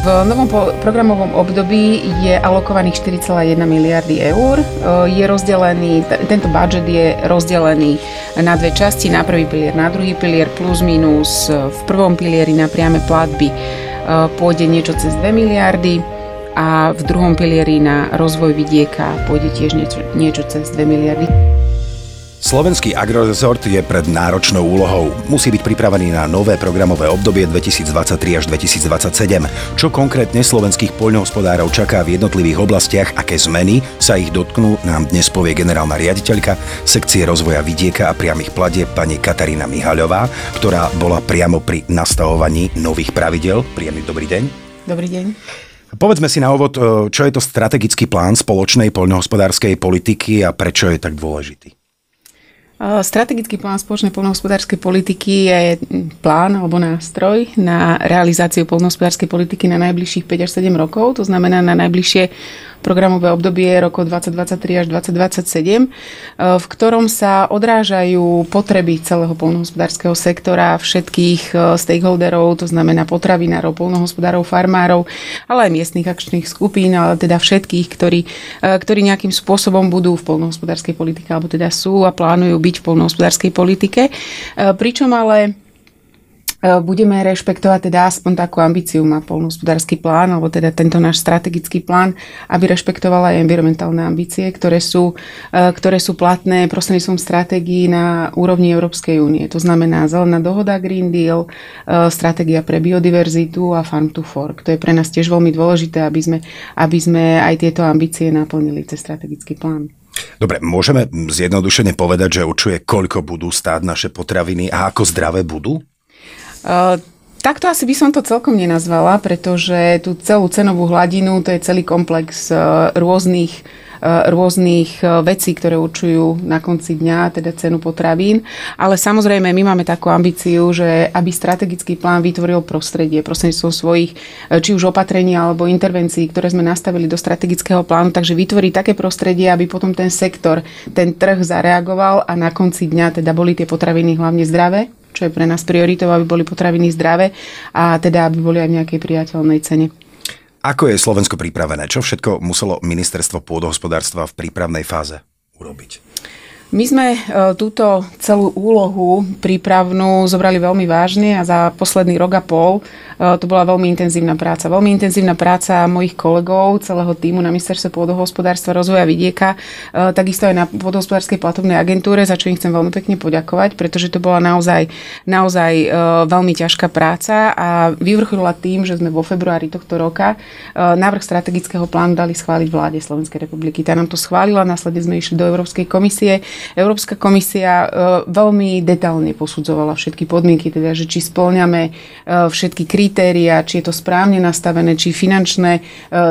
V novom programovom období je alokovaných 4,1 miliardy eur. Je rozdelený, tento budget je rozdelený na dve časti, na prvý pilier, na druhý pilier, plus minus. V prvom pilieri na priame platby pôjde niečo cez 2 miliardy a v druhom pilieri na rozvoj vidieka pôjde tiež niečo, niečo cez 2 miliardy. Slovenský agrorezort je pred náročnou úlohou. Musí byť pripravený na nové programové obdobie 2023 až 2027. Čo konkrétne slovenských poľnohospodárov čaká v jednotlivých oblastiach, aké zmeny sa ich dotknú, nám dnes povie generálna riaditeľka sekcie rozvoja vidieka a priamých platieb pani Katarína Mihaľová, ktorá bola priamo pri nastavovaní nových pravidel. Príjemný dobrý deň. Dobrý deň. Povedzme si na úvod, čo je to strategický plán spoločnej poľnohospodárskej politiky a prečo je tak dôležitý. Strategický plán spoločnej poľnohospodárskej politiky je plán alebo nástroj na realizáciu poľnohospodárskej politiky na najbližších 5 až 7 rokov, to znamená na najbližšie programové obdobie rokov 2023 až 2027, eh, v ktorom sa odrážajú potreby celého polnohospodárskeho sektora, všetkých eh, stakeholderov, to znamená potravinárov, polnohospodárov, farmárov, ale aj miestnych akčných skupín, ale teda všetkých, ktorí, eh, ktorí nejakým spôsobom budú v polnohospodárskej politike, alebo teda sú a plánujú byť v polnohospodárskej politike. Pričom ale E, budeme rešpektovať teda aspoň takú ambíciu má polnohospodársky plán, alebo teda tento náš strategický plán, aby rešpektovala aj environmentálne ambície, ktoré sú, e, ktoré sú platné prostredníctvom stratégií na úrovni Európskej únie. To znamená zelená dohoda Green Deal, e, stratégia pre biodiverzitu a Farm to Fork. To je pre nás tiež veľmi dôležité, aby sme, aby sme aj tieto ambície naplnili cez strategický plán. Dobre, môžeme zjednodušene povedať, že určuje, koľko budú stáť naše potraviny a ako zdravé budú? Uh, Takto asi by som to celkom nenazvala, pretože tú celú cenovú hladinu, to je celý komplex uh, rôznych uh, rôznych vecí, ktoré určujú na konci dňa, teda cenu potravín. Ale samozrejme, my máme takú ambíciu, že aby strategický plán vytvoril prostredie prostredníctvom svojich či už opatrení alebo intervencií, ktoré sme nastavili do strategického plánu, takže vytvorí také prostredie, aby potom ten sektor, ten trh zareagoval a na konci dňa teda boli tie potraviny hlavne zdravé čo je pre nás prioritou, aby boli potraviny zdravé a teda aby boli aj v nejakej priateľnej cene. Ako je Slovensko pripravené? Čo všetko muselo ministerstvo pôdohospodárstva v prípravnej fáze urobiť? My sme e, túto celú úlohu prípravnú zobrali veľmi vážne a za posledný rok a pol e, to bola veľmi intenzívna práca. Veľmi intenzívna práca mojich kolegov, celého týmu na ministerstve pôdohospodárstva, rozvoja vidieka, e, takisto aj na pôdohospodárskej platobnej agentúre, za čo im chcem veľmi pekne poďakovať, pretože to bola naozaj, naozaj veľmi ťažká práca a vyvrcholila tým, že sme vo februári tohto roka návrh strategického plánu dali schváliť vláde Slovenskej republiky. Tá nám to schválila, následne sme išli do Európskej komisie Európska komisia e, veľmi detálne posudzovala všetky podmienky, teda, že či spĺňame e, všetky kritéria, či je to správne nastavené, či finančné e,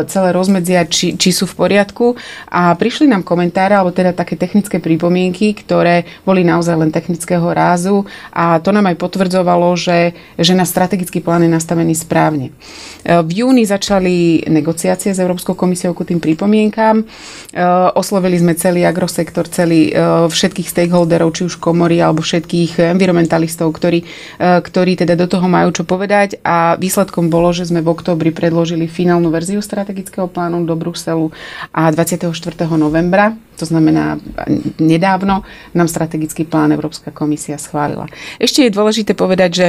celé rozmedzia, či, či sú v poriadku. A prišli nám komentáre, alebo teda také technické pripomienky, ktoré boli naozaj len technického rázu a to nám aj potvrdzovalo, že, že na strategický plán je nastavený správne. V júni začali negociácie s Európskou komisiou ku tým pripomienkám. Oslovili sme celý agrosektor, celý všetkých stakeholderov, či už komory alebo všetkých environmentalistov, ktorí, e, ktorí teda do toho majú čo povedať a výsledkom bolo, že sme v oktobri predložili finálnu verziu strategického plánu do Bruselu a 24. novembra to znamená nedávno, nám strategický plán Európska komisia schválila. Ešte je dôležité povedať, že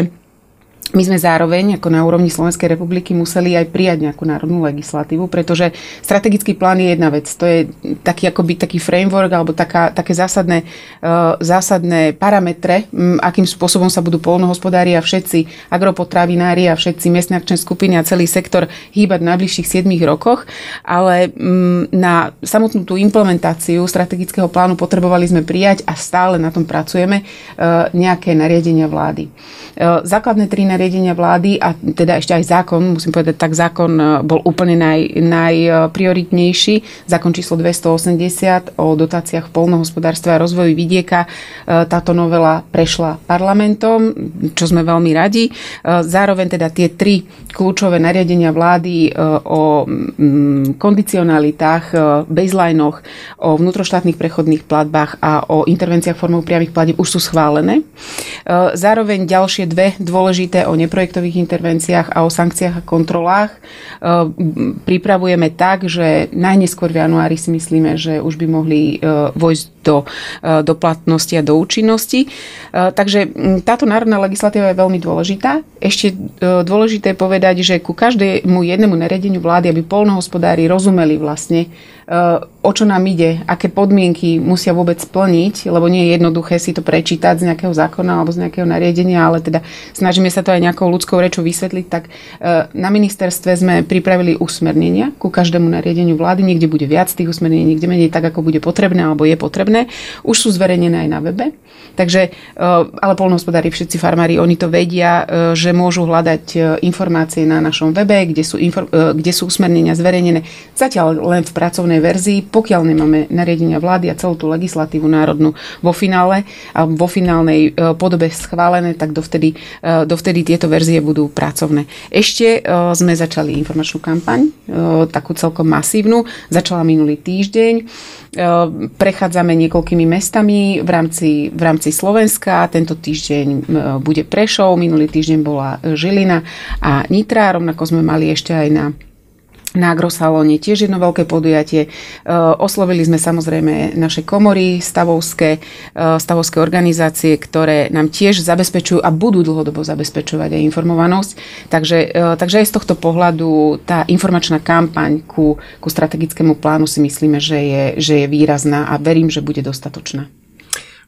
my sme zároveň ako na úrovni Slovenskej republiky museli aj prijať nejakú národnú legislatívu, pretože strategický plán je jedna vec. To je taký akoby taký framework alebo taká, také zásadné, uh, zásadné parametre, um, akým spôsobom sa budú polnohospodári a všetci agropotravinári a všetci miestne akčné skupiny a celý sektor hýbať v najbližších 7 rokoch, ale um, na samotnú tú implementáciu strategického plánu potrebovali sme prijať a stále na tom pracujeme uh, nejaké nariadenia vlády. Uh, základné tri nariadenia vlády a teda ešte aj zákon, musím povedať, tak zákon e, bol úplne naj, najprioritnejší. Zákon číslo 280 o dotáciách v a rozvoji vidieka. E, táto novela prešla parlamentom, čo sme veľmi radi. E, zároveň teda tie tri kľúčové nariadenia vlády o kondicionalitách, baselinoch, o vnútroštátnych prechodných platbách a o intervenciách formou priamých platieb už sú schválené. Zároveň ďalšie dve dôležité o neprojektových intervenciách a o sankciách a kontrolách pripravujeme tak, že najneskôr v januári si myslíme, že už by mohli vojsť do, do platnosti a do účinnosti. Takže táto národná legislatíva je veľmi dôležitá. Ešte dôležité je povedať, že ku každému jednému nariadeniu vlády, aby polnohospodári rozumeli vlastne, o čo nám ide, aké podmienky musia vôbec splniť, lebo nie je jednoduché si to prečítať z nejakého zákona alebo z nejakého nariadenia, ale teda snažíme sa to aj nejakou ľudskou rečou vysvetliť, tak e, na ministerstve sme pripravili usmernenia ku každému nariadeniu vlády, niekde bude viac tých usmernení, niekde menej tak, ako bude potrebné alebo je potrebné. Už sú zverejnené aj na webe. Takže, e, ale polnohospodári, všetci farmári, oni to vedia, e, že môžu hľadať informácie na našom webe, kde sú, kde sú usmernenia zverejnené. Zatiaľ len v pracovnej verzii, pokiaľ nemáme nariadenia vlády a celú tú legislatívu národnú vo finále a vo finálnej e, podobe schválené, tak dovtedy, e, dovtedy tieto verzie budú pracovné. Ešte e, sme začali informačnú kampaň, takú celkom masívnu. Začala minulý týždeň. Prechádzame niekoľkými mestami v rámci, v rámci Slovenska. Tento týždeň bude Prešov, minulý týždeň bola Žilina a Nitra. Rovnako sme mali ešte aj na na agrosalóne tiež jedno veľké podujatie. E, oslovili sme samozrejme naše komory, stavovské, e, stavovské organizácie, ktoré nám tiež zabezpečujú a budú dlhodobo zabezpečovať aj informovanosť. Takže, e, takže aj z tohto pohľadu tá informačná kampaň ku, ku strategickému plánu si myslíme, že je, že je výrazná a verím, že bude dostatočná.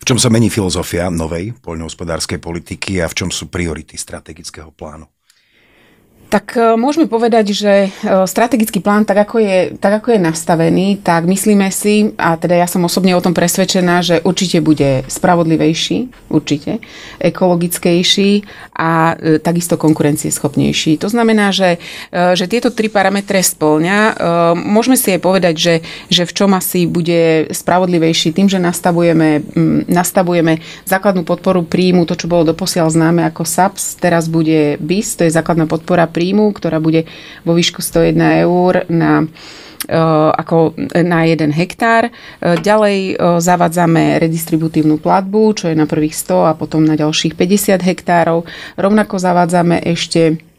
V čom sa mení filozofia novej poľnohospodárskej politiky a v čom sú priority strategického plánu? Tak e, môžeme povedať, že e, strategický plán, tak ako, je, tak ako je nastavený, tak myslíme si, a teda ja som osobne o tom presvedčená, že určite bude spravodlivejší, určite, ekologickejší a e, takisto konkurencieschopnejší. To znamená, že, že tieto tri parametre splňa. Môžeme si aj povedať, že, že v čom asi bude spravodlivejší tým, že nastavujeme, nastavujeme základnú podporu príjmu, to, čo bolo doposiaľ známe ako SAPS, teraz bude BIS, to je základná podpora príjmu ktorá bude vo výšku 101 eur na e, ako na jeden hektár. E, ďalej e, zavádzame redistributívnu platbu, čo je na prvých 100 a potom na ďalších 50 hektárov. Rovnako zavádzame ešte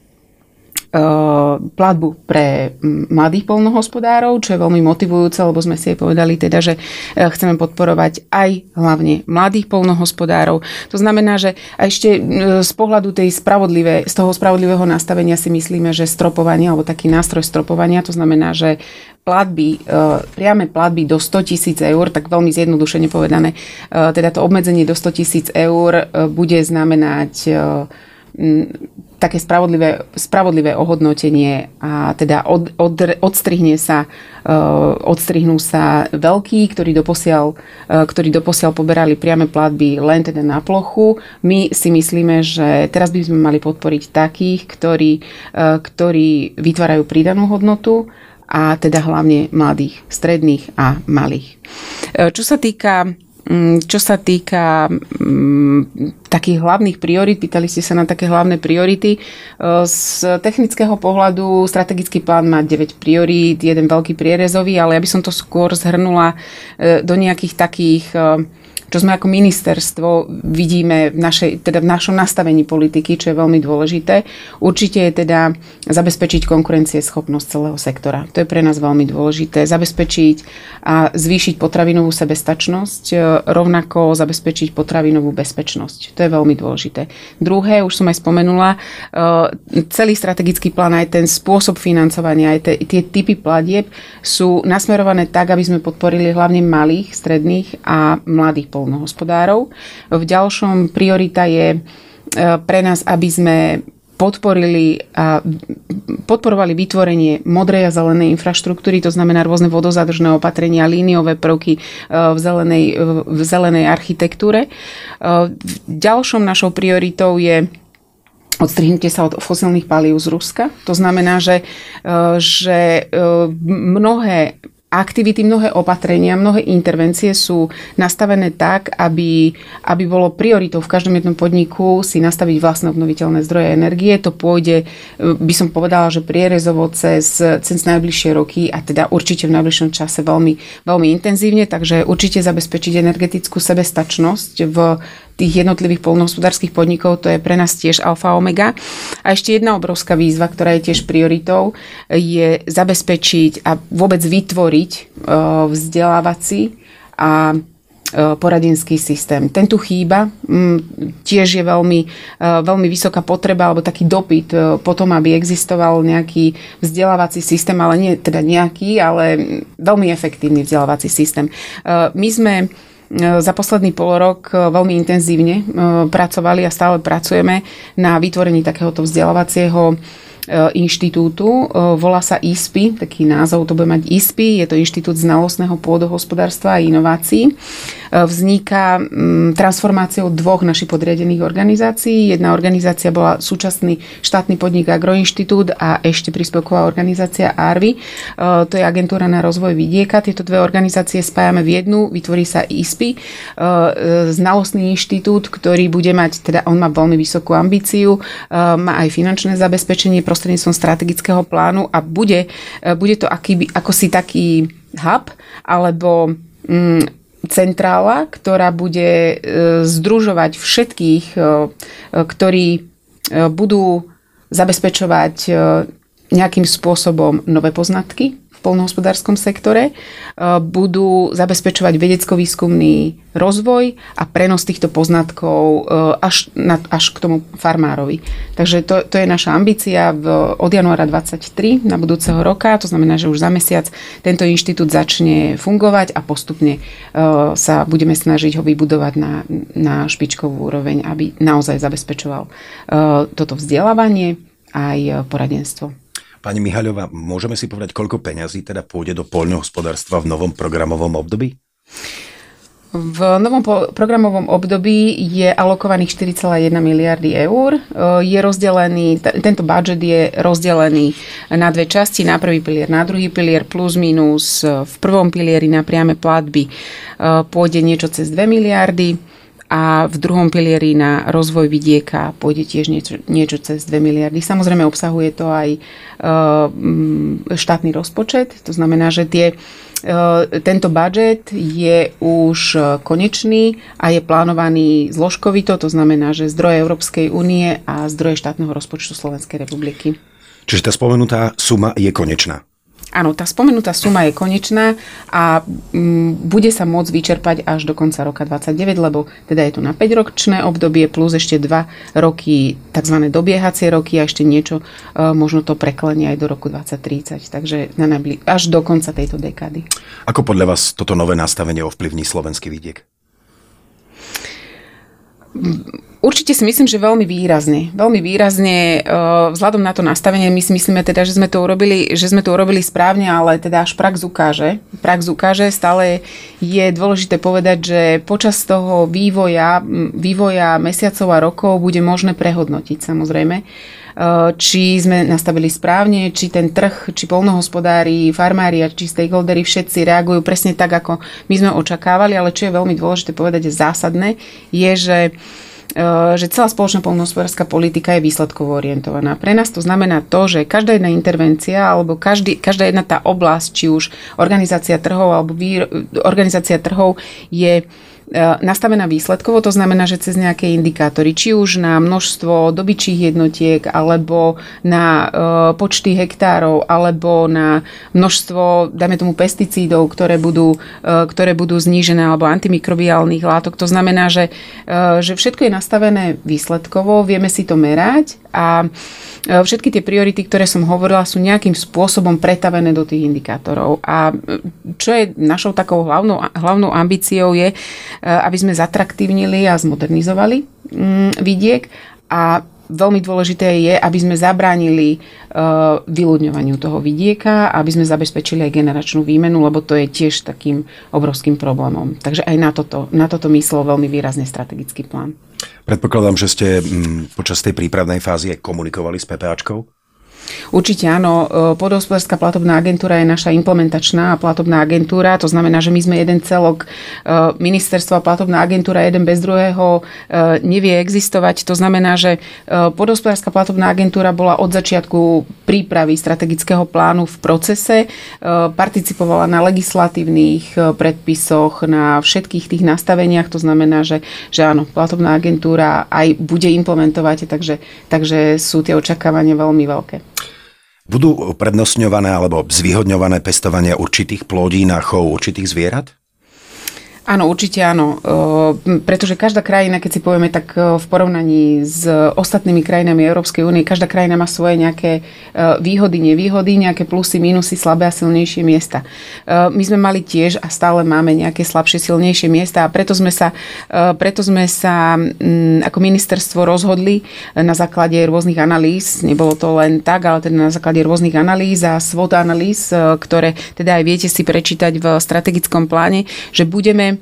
platbu pre mladých polnohospodárov, čo je veľmi motivujúce, lebo sme si aj povedali teda, že eh, chceme podporovať aj hlavne mladých polnohospodárov. To znamená, že a ešte z pohľadu tej spravodlivé, z toho spravodlivého nastavenia si myslíme, že stropovanie alebo taký nástroj stropovania, to znamená, že platby, priame platby do 100 tisíc eur, tak veľmi zjednodušene povedané, teda to obmedzenie do 100 tisíc eur bude znamenať také spravodlivé, spravodlivé ohodnotenie a teda od, od, odstrihne sa, uh, odstrihnú sa veľkí, ktorí doposiaľ, uh, ktorí doposiaľ poberali priame platby len teda na plochu. My si myslíme, že teraz by sme mali podporiť takých, ktorí, uh, ktorí vytvárajú pridanú hodnotu a teda hlavne mladých, stredných a malých. Čo sa týka čo sa týka mm, takých hlavných priorit, pýtali ste sa na také hlavné priority. E, z technického pohľadu strategický plán má 9 priorít, jeden veľký prierezový, ale ja by som to skôr zhrnula e, do nejakých takých e, čo sme ako ministerstvo vidíme v, našej, teda v našom nastavení politiky, čo je veľmi dôležité. Určite je teda zabezpečiť konkurencieschopnosť celého sektora. To je pre nás veľmi dôležité. Zabezpečiť a zvýšiť potravinovú sebestačnosť, e, rovnako zabezpečiť potravinovú bezpečnosť. To je veľmi dôležité. Druhé, už som aj spomenula, e, celý strategický plán, aj ten spôsob financovania, aj tie typy platieb sú nasmerované tak, aby sme podporili hlavne malých, stredných a mladých polnohospodárov. V ďalšom priorita je e, pre nás, aby sme podporili a podporovali vytvorenie modrej a zelenej infraštruktúry, to znamená rôzne vodozadržné opatrenia, líniové prvky e, v zelenej, v zelenej architektúre. E, ďalšou našou prioritou je odstrihnutie sa od fosilných palív z Ruska. To znamená, že, že mnohé aktivity, mnohé opatrenia, mnohé intervencie sú nastavené tak, aby, aby bolo prioritou v každom jednom podniku si nastaviť vlastné obnoviteľné zdroje energie. To pôjde, by som povedala, že prierezovo cez, cez najbližšie roky a teda určite v najbližšom čase veľmi, veľmi intenzívne, takže určite zabezpečiť energetickú sebestačnosť v tých jednotlivých polnohospodárských podnikov, to je pre nás tiež alfa omega. A ešte jedna obrovská výzva, ktorá je tiež prioritou, je zabezpečiť a vôbec vytvoriť vzdelávací a E, poradenský systém. Ten tu chýba, mm, tiež je veľmi, e, veľmi vysoká potreba alebo taký dopyt e, potom, aby existoval nejaký vzdelávací systém, ale nie teda nejaký, ale veľmi efektívny vzdelávací systém. My sme za posledný pol rok veľmi intenzívne pracovali a stále pracujeme na vytvorení takéhoto vzdelávacieho E, inštitútu. E, volá sa ISPI, taký názov to bude mať ISPI, je to Inštitút znalostného pôdohospodárstva a inovácií. E, vzniká mm, transformáciou dvoch našich podriadených organizácií. Jedna organizácia bola súčasný štátny podnik Agroinštitút a ešte príspevková organizácia ARVI. To je agentúra na rozvoj vidieka. Tieto dve organizácie spájame v jednu, vytvorí sa ISPI, znalostný inštitút, ktorý bude mať, teda on má veľmi vysokú ambíciu, má aj finančné zabezpečenie prostredníctvom strategického plánu a bude, e, bude to aký, ako si taký hub alebo mm, centrála, ktorá bude e, združovať všetkých, e, ktorí budú zabezpečovať nejakým spôsobom nové poznatky, polnohospodárskom sektore, e, budú zabezpečovať vedecko-výskumný rozvoj a prenos týchto poznatkov e, až, na, až k tomu farmárovi. Takže to, to je naša ambícia v, od januára 2023 na budúceho roka, to znamená, že už za mesiac tento inštitút začne fungovať a postupne uh, sa budeme snažiť ho vybudovať na, na špičkovú úroveň, aby naozaj zabezpečoval toto vzdelávanie aj poradenstvo. Pani Mihaľová, môžeme si povedať, koľko peňazí teda pôjde do poľnohospodárstva v novom programovom období? V novom programovom období je alokovaných 4,1 miliardy eur. Je rozdelený, tento budget je rozdelený na dve časti, na prvý pilier, na druhý pilier, plus minus. V prvom pilieri na priame platby pôjde niečo cez 2 miliardy a v druhom pilieri na rozvoj vidieka pôjde tiež niečo, niečo cez 2 miliardy. Samozrejme obsahuje to aj e, štátny rozpočet, to znamená, že tie, e, tento budget je už konečný a je plánovaný zložkovito, to znamená, že zdroje Európskej únie a zdroje štátneho rozpočtu Slovenskej republiky. Čiže tá spomenutá suma je konečná. Áno, tá spomenutá suma je konečná a mm, bude sa môcť vyčerpať až do konca roka 29, lebo teda je tu na 5-ročné obdobie plus ešte 2 roky tzv. dobiehacie roky a ešte niečo e, možno to preklenie aj do roku 2030, takže na najbli- až do konca tejto dekády. Ako podľa vás toto nové nastavenie ovplyvní slovenský vidiek? Určite si myslím, že veľmi výrazne. Veľmi výrazne uh, vzhľadom na to nastavenie my si myslíme teda, že sme to urobili, že sme to urobili správne, ale teda až prax ukáže. Prax ukáže, stále je dôležité povedať, že počas toho vývoja, vývoja mesiacov a rokov bude možné prehodnotiť samozrejme či sme nastavili správne, či ten trh, či polnohospodári, farmári a či stakeholderi všetci reagujú presne tak, ako my sme očakávali, ale čo je veľmi dôležité povedať, že zásadné, je, že Eh, že celá spoločná polnohospodárska politika je výsledkovo orientovaná. Pre nás to znamená to, že každá jedna intervencia alebo každý, každá jedna tá oblasť, či už organizácia trhov alebo výro, organizácia trhov je E, nastavená výsledkovo, to znamená, že cez nejaké indikátory, či už na množstvo dobyčích jednotiek, alebo na e, počty hektárov, alebo na množstvo, dajme tomu, pesticídov, ktoré budú, e, ktoré budú znížené, alebo antimikrobiálnych látok. To znamená, že, že všetko je nastavené výsledkovo, vieme si to merať a všetky tie priority, ktoré som hovorila, sú nejakým spôsobom pretavené do tých indikátorov. A čo je našou takou hlavnou, hlavnou ambíciou je, aby sme zatraktívnili a zmodernizovali mm, vidiek a veľmi dôležité je, aby sme zabránili uh, vyľudňovaniu toho vidieka, aby sme zabezpečili aj generačnú výmenu, lebo to je tiež takým obrovským problémom. Takže aj na toto, na toto myslel veľmi výrazne strategický plán. Predpokladám, že ste mm, počas tej prípravnej fázy komunikovali s PPAčkou? Určite áno. Podhospodárska platobná agentúra je naša implementačná platobná agentúra. To znamená, že my sme jeden celok. Ministerstvo a platobná agentúra jeden bez druhého nevie existovať. To znamená, že podhospodárska platobná agentúra bola od začiatku prípravy strategického plánu v procese. Participovala na legislatívnych predpisoch, na všetkých tých nastaveniach. To znamená, že, že áno, platobná agentúra aj bude implementovať, takže, takže sú tie očakávania veľmi veľké. Budú prednostňované alebo zvýhodňované pestovania určitých plodín a chov určitých zvierat? Áno, určite áno. Pretože každá krajina, keď si povieme, tak v porovnaní s ostatnými krajinami Európskej únie, každá krajina má svoje nejaké výhody, nevýhody, nejaké plusy, minusy, slabé a silnejšie miesta. My sme mali tiež a stále máme nejaké slabšie, silnejšie miesta a preto sme sa, preto sme sa ako ministerstvo rozhodli na základe rôznych analýz, nebolo to len tak, ale teda na základe rôznych analýz a svod analýz, ktoré teda aj viete si prečítať v strategickom pláne, že budeme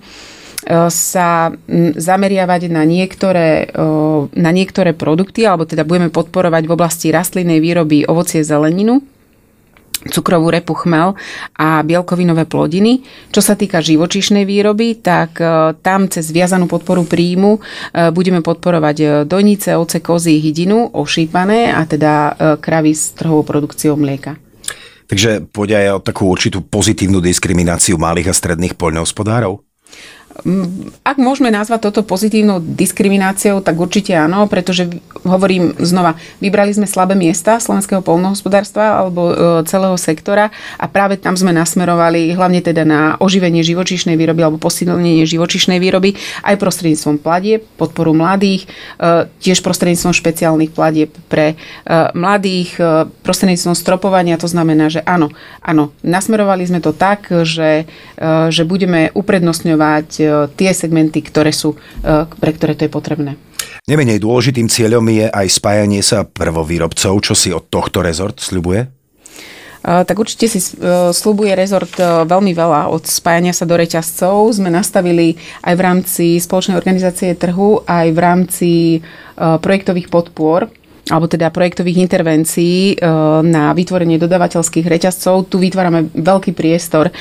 E, sa zameriavať na niektoré, e, na niektoré produkty, alebo teda budeme podporovať v oblasti rastlinnej výroby ovocie, zeleninu, cukrovú repu chmel a bielkovinové plodiny. Čo sa týka živočíšnej výroby, tak e, tam cez viazanú podporu príjmu budeme podporovať dojnice, oce, kozy, hydinu, ošípané a teda kravy s trhovou produkciou mlieka. Takže pôjde aj o takú určitú pozitívnu diskrimináciu malých a stredných poľnohospodárov? Ak môžeme nazvať toto pozitívnou diskrimináciou, tak určite áno, pretože hovorím znova, vybrali sme slabé miesta slovenského polnohospodárstva alebo e, celého sektora a práve tam sme nasmerovali hlavne teda na oživenie živočíšnej výroby alebo posilnenie živočíšnej výroby aj prostredníctvom platieb, podporu mladých, e, tiež prostredníctvom špeciálnych platieb pre e, mladých, prostredníctvom stropovania, to znamená, že áno, áno, nasmerovali sme to tak, že, že budeme uprednostňovať tie segmenty, ktoré sú, e, pre ktoré to je potrebné. Nemenej dôležitým cieľom je aj spájanie sa prvovýrobcov, čo si od tohto rezort sľubuje? E, tak určite si slubuje rezort veľmi veľa od spájania sa do reťazcov. Sme nastavili aj v rámci spoločnej organizácie trhu, aj v rámci projektových podpor alebo teda projektových intervencií e, na vytvorenie dodavateľských reťazcov. Tu vytvárame veľký priestor e,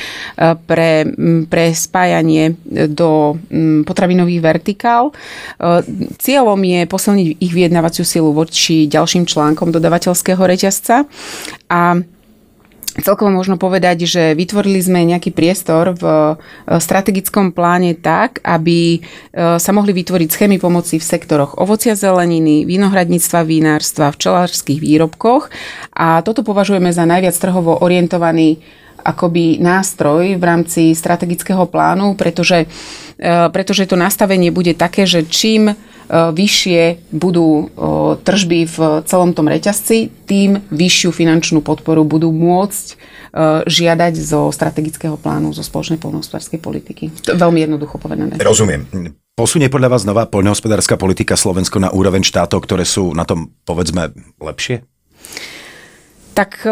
pre, pre spájanie do potravinových vertikál. E, cieľom je posilniť ich vyjednávaciu silu voči ďalším článkom dodavateľského reťazca a Celkovo možno povedať, že vytvorili sme nejaký priestor v e, strategickom pláne tak, aby e, sa mohli vytvoriť schémy pomoci v sektoroch ovocia, zeleniny, vinohradníctva, vinárstva, včelárských výrobkoch. A toto považujeme za najviac trhovo orientovaný akoby nástroj v rámci strategického plánu, pretože, e, pretože to nastavenie bude také, že čím vyššie budú e, tržby v celom tom reťazci, tým vyššiu finančnú podporu budú môcť e, žiadať zo strategického plánu, zo spoločnej poľnohospodárskej politiky. To veľmi jednoducho povedané. Rozumiem. Posunie podľa vás nová poľnohospodárska politika Slovensko na úroveň štátov, ktoré sú na tom, povedzme, lepšie? Tak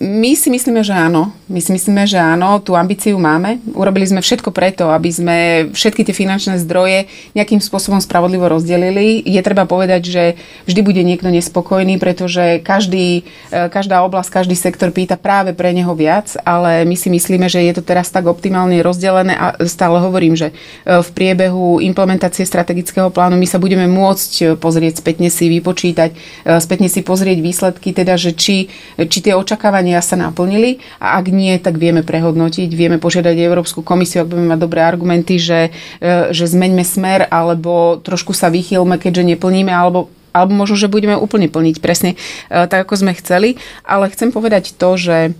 my si myslíme, že áno. My si myslíme, že áno, tú ambíciu máme. Urobili sme všetko preto, aby sme všetky tie finančné zdroje nejakým spôsobom spravodlivo rozdelili. Je treba povedať, že vždy bude niekto nespokojný, pretože každý, e, každá oblasť, každý sektor pýta práve pre neho viac, ale my si myslíme, že je to teraz tak optimálne rozdelené a stále hovorím, že e, v priebehu implementácie strategického plánu my sa budeme môcť pozrieť spätne si vypočítať, spätne si pozrieť výsledky, teda, že či, či tie očakávania sa naplnili a ak nie, tak vieme prehodnotiť, vieme požiadať Európsku komisiu, ak budeme mať dobré argumenty, že, e, že zmeňme smer, alebo trošku sa vychýlme, keďže neplníme, alebo alebo možno, že budeme úplne plniť presne e, tak, ako sme chceli. Ale chcem povedať to, že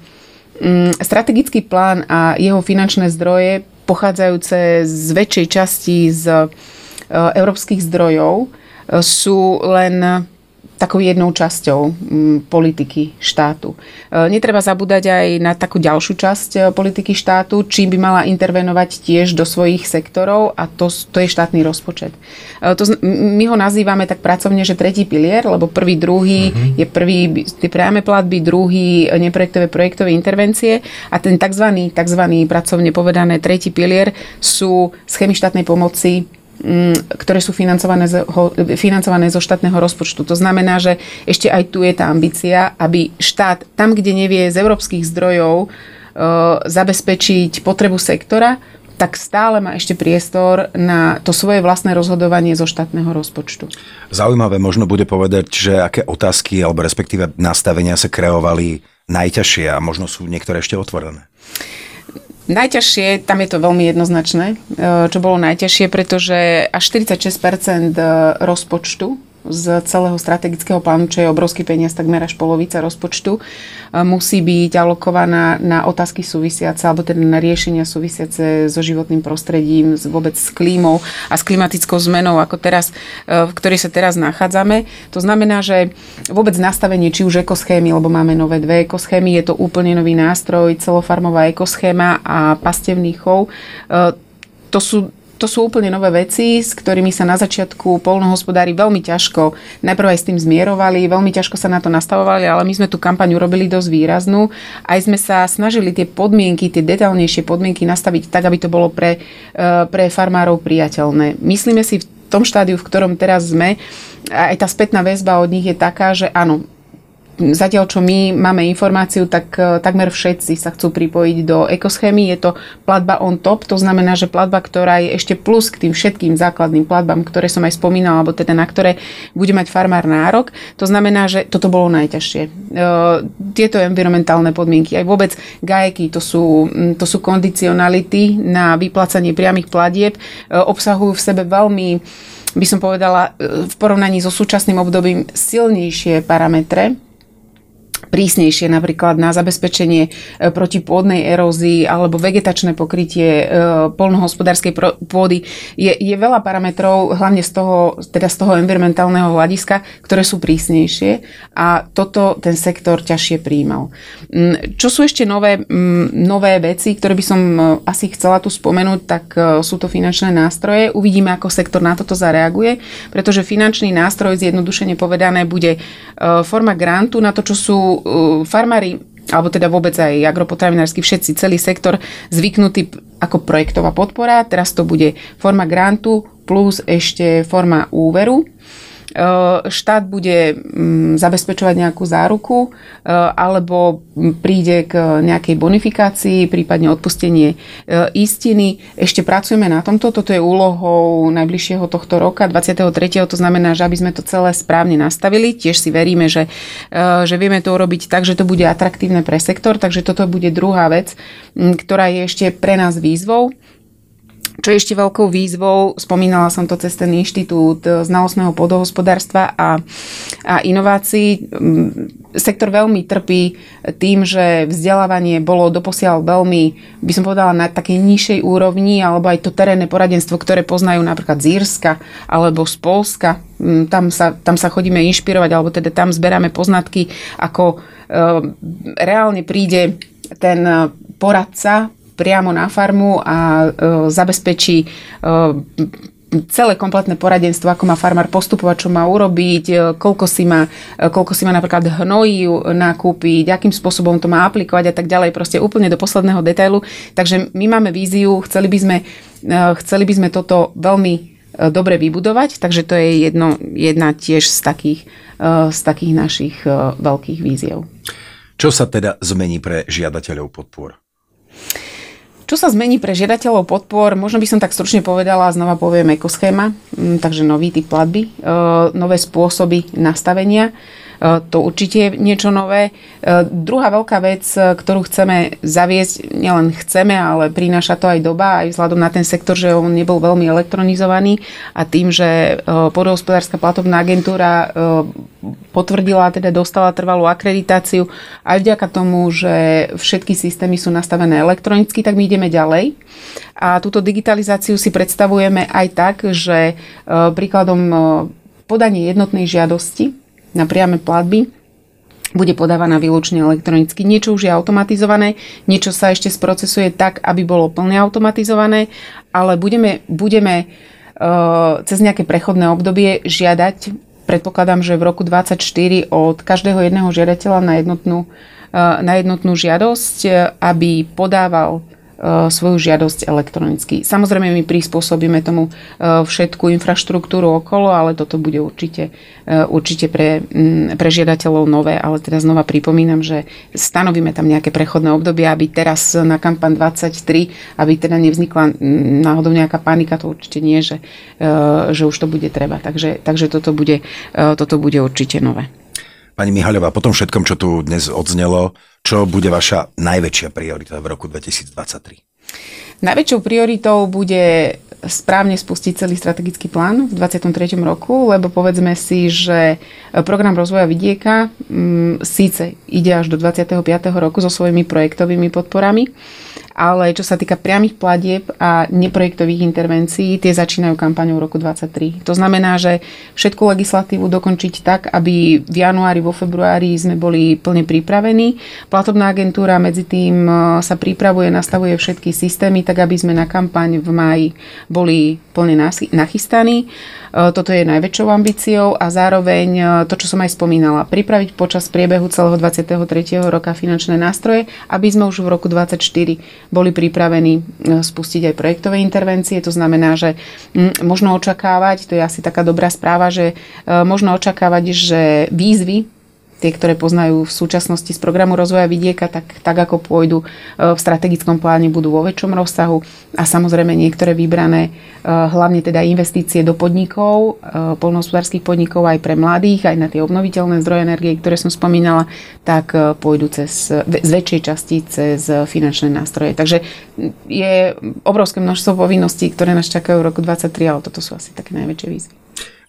mm, strategický plán a jeho finančné zdroje pochádzajúce z väčšej časti z e, európskych zdrojov sú len takou jednou časťou mm, politiky štátu. E, netreba zabúdať aj na takú ďalšiu časť e, politiky štátu, čím by mala intervenovať tiež do svojich sektorov a to, to je štátny rozpočet. E, to, my ho nazývame tak pracovne, že tretí pilier, lebo prvý, druhý mm-hmm. je prvý tie priame platby, druhý neprojektové projektové intervencie a ten tzv. tzv. pracovne povedané tretí pilier sú schémy štátnej pomoci ktoré sú financované zo, financované zo štátneho rozpočtu. To znamená, že ešte aj tu je tá ambícia, aby štát tam, kde nevie z európskych zdrojov zabezpečiť potrebu sektora, tak stále má ešte priestor na to svoje vlastné rozhodovanie zo štátneho rozpočtu. Zaujímavé možno bude povedať, že aké otázky alebo respektíve nastavenia sa kreovali najťažšie a možno sú niektoré ešte otvorené. Najťažšie, tam je to veľmi jednoznačné, e, čo bolo najťažšie, pretože až 46% rozpočtu z celého strategického plánu, čo je obrovský peniaz, takmer až polovica rozpočtu, e, musí byť alokovaná na otázky súvisiace, alebo teda na riešenia súvisiace so životným prostredím, vôbec s klímou a s klimatickou zmenou, ako teraz, e, v ktorej sa teraz nachádzame. To znamená, že vôbec nastavenie či už ekoschémy, lebo máme nové dve ekoschémy, je to úplne nový nástroj, celofarmová ekoschéma a pastevný chov. E, to sú to sú úplne nové veci, s ktorými sa na začiatku polnohospodári veľmi ťažko, najprv aj s tým zmierovali, veľmi ťažko sa na to nastavovali, ale my sme tú kampaň urobili dosť výraznú. Aj sme sa snažili tie podmienky, tie detailnejšie podmienky nastaviť tak, aby to bolo pre, e, pre farmárov priateľné. Myslíme si v tom štádiu, v ktorom teraz sme, aj tá spätná väzba od nich je taká, že áno, Zatiaľ, čo my máme informáciu, tak e, takmer všetci sa chcú pripojiť do ekoschémy. Je to platba on top, to znamená, že platba, ktorá je ešte plus k tým všetkým základným platbám, ktoré som aj spomínala, alebo teda na ktoré bude mať farmár nárok. To znamená, že toto bolo najťažšie. E, tieto environmentálne podmienky, aj vôbec gajeky, to sú, to sú kondicionality na vyplácanie priamých platieb, e, obsahujú v sebe veľmi by som povedala, v porovnaní so súčasným obdobím silnejšie parametre, prísnejšie napríklad na zabezpečenie e, proti pôdnej erózii alebo vegetačné pokrytie e, polnohospodárskej pôdy. Je, je veľa parametrov, hlavne z toho, teda z toho environmentálneho hľadiska, ktoré sú prísnejšie a toto ten sektor ťažšie príjmal. Mm, čo sú ešte nové, mm, nové veci, ktoré by som e, asi chcela tu spomenúť, tak sú to finančné nástroje. Uvidíme, ako sektor na toto zareaguje, pretože finančný nástroj, zjednodušene povedané, bude forma grantu na to, čo sú farmári alebo teda vôbec aj agropotravinársky, všetci, celý sektor zvyknutý ako projektová podpora. Teraz to bude forma grantu plus ešte forma úveru. Eh, štát bude mm, zabezpečovať nejakú záruku eh, alebo príde k nejakej bonifikácii, prípadne odpustenie eh, istiny. Ešte pracujeme na tomto, toto je úlohou najbližšieho tohto roka, 23. To znamená, že aby sme to celé správne nastavili, tiež si veríme, že, že vieme to urobiť tak, že to bude atraktívne pre sektor, takže toto bude druhá vec, mm, ktorá je ešte pre nás výzvou. Čo je ešte veľkou výzvou, spomínala som to cez ten inštitút znalostného podohospodárstva a, a inovácií. Mm, sektor veľmi trpí tým, že vzdelávanie bolo doposiaľ veľmi, by som povedala, na takej nižšej úrovni, alebo aj to terénne poradenstvo, ktoré poznajú napríklad z Írska alebo z Polska. Mm, tam sa, tam sa chodíme inšpirovať, alebo teda tam zberáme poznatky, ako e, reálne príde ten poradca priamo na farmu a e, zabezpečí e, celé kompletné poradenstvo, ako má farmár postupovať, čo má urobiť, e, koľko si má, koľko si má napríklad hnojí nakúpiť, akým spôsobom to má aplikovať a tak ďalej, proste úplne do posledného detailu. Takže my máme víziu, chceli by sme, chceli by sme toto veľmi dobre vybudovať, takže to je jedno, jedna tiež z takých, z takých našich veľkých víziev. Čo sa teda zmení pre žiadateľov podpor? Čo sa zmení pre žiadateľov podpor? Možno by som tak stručne povedala, znova poviem ekoschéma, mm, takže nový typ platby, e, nové spôsoby nastavenia. E, to určite je niečo nové. E, druhá veľká vec, e, ktorú chceme zaviesť, nielen chceme, ale prináša to aj doba, aj vzhľadom na ten sektor, že on nebol veľmi elektronizovaný a tým, že podhospodárska platovná agentúra potvrdila, teda dostala trvalú akreditáciu aj vďaka tomu, že všetky systémy sú nastavené elektronicky, tak my ideme ďalej. A túto digitalizáciu si predstavujeme aj tak, že príkladom podanie jednotnej žiadosti na priame platby bude podávaná výlučne elektronicky. Niečo už je automatizované, niečo sa ešte sprocesuje tak, aby bolo plne automatizované, ale budeme, budeme uh, cez nejaké prechodné obdobie žiadať, predpokladám, že v roku 2024 od každého jedného žiadateľa na jednotnú, uh, na jednotnú žiadosť, aby podával svoju žiadosť elektronicky. Samozrejme, my prispôsobíme tomu všetku infraštruktúru okolo, ale toto bude určite, určite pre, pre žiadateľov nové, ale teda znova pripomínam, že stanovíme tam nejaké prechodné obdobie, aby teraz na kampan 23, aby teda nevznikla náhodou nejaká panika, to určite nie, že, že už to bude treba. Takže, takže toto, bude, toto bude určite nové. Pani Mihaľová, po tom všetkom, čo tu dnes odznelo, čo bude vaša najväčšia priorita v roku 2023? Najväčšou prioritou bude správne spustiť celý strategický plán v 2023 roku, lebo povedzme si, že program rozvoja vidieka m, mm, síce ide až do 25. roku so svojimi projektovými podporami, ale čo sa týka priamých platieb a neprojektových intervencií, tie začínajú kampaňou roku 2023. To znamená, že všetku legislatívu dokončiť tak, aby v januári, vo februári sme boli plne pripravení. Platobná agentúra medzi tým e, sa pripravuje, nastavuje všetky systémy, tak aby sme na kampaň v máji boli plne nachystaní. E, toto je najväčšou ambíciou a zároveň e, to, čo som aj spomínala, pripraviť počas priebehu celého 23. roka finančné nástroje, aby sme už v roku 2024 boli pripravení e, spustiť aj projektové intervencie. To znamená, že možno očakávať, to je asi taká dobrá správa, že možno očakávať, že výzvy tie, ktoré poznajú v súčasnosti z programu rozvoja vidieka, tak, tak ako pôjdu e, v strategickom pláne, budú vo väčšom rozsahu a samozrejme niektoré vybrané, e, hlavne teda investície do podnikov, e, polnohospodárských podnikov aj pre mladých, aj na tie obnoviteľné zdroje energie, ktoré som spomínala, tak pôjdu cez, z väčšej časti cez finančné nástroje. Takže je obrovské množstvo povinností, ktoré nás čakajú v roku 2023, ale toto sú asi také najväčšie výzvy.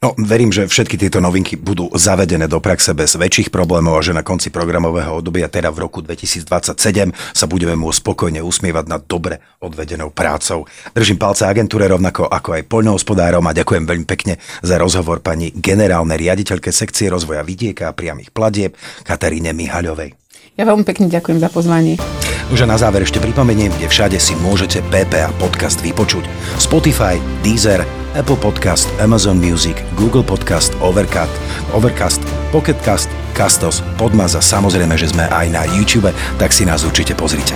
No, verím, že všetky tieto novinky budú zavedené do praxe bez väčších problémov a že na konci programového obdobia, teda v roku 2027, sa budeme môcť spokojne usmievať nad dobre odvedenou prácou. Držím palce agentúre rovnako ako aj poľnohospodárom a ďakujem veľmi pekne za rozhovor pani generálnej riaditeľke sekcie rozvoja vidieka a priamých platieb Kataríne Mihaľovej. Ja veľmi pekne ďakujem za pozvanie. Už a na záver ešte pripomeniem, kde všade si môžete PPA podcast vypočuť. Spotify, Deezer, Apple Podcast, Amazon Music, Google Podcast, Overcast, Overcast, Pocketcast, Castos, Podmaz a samozrejme, že sme aj na YouTube, tak si nás určite pozrite.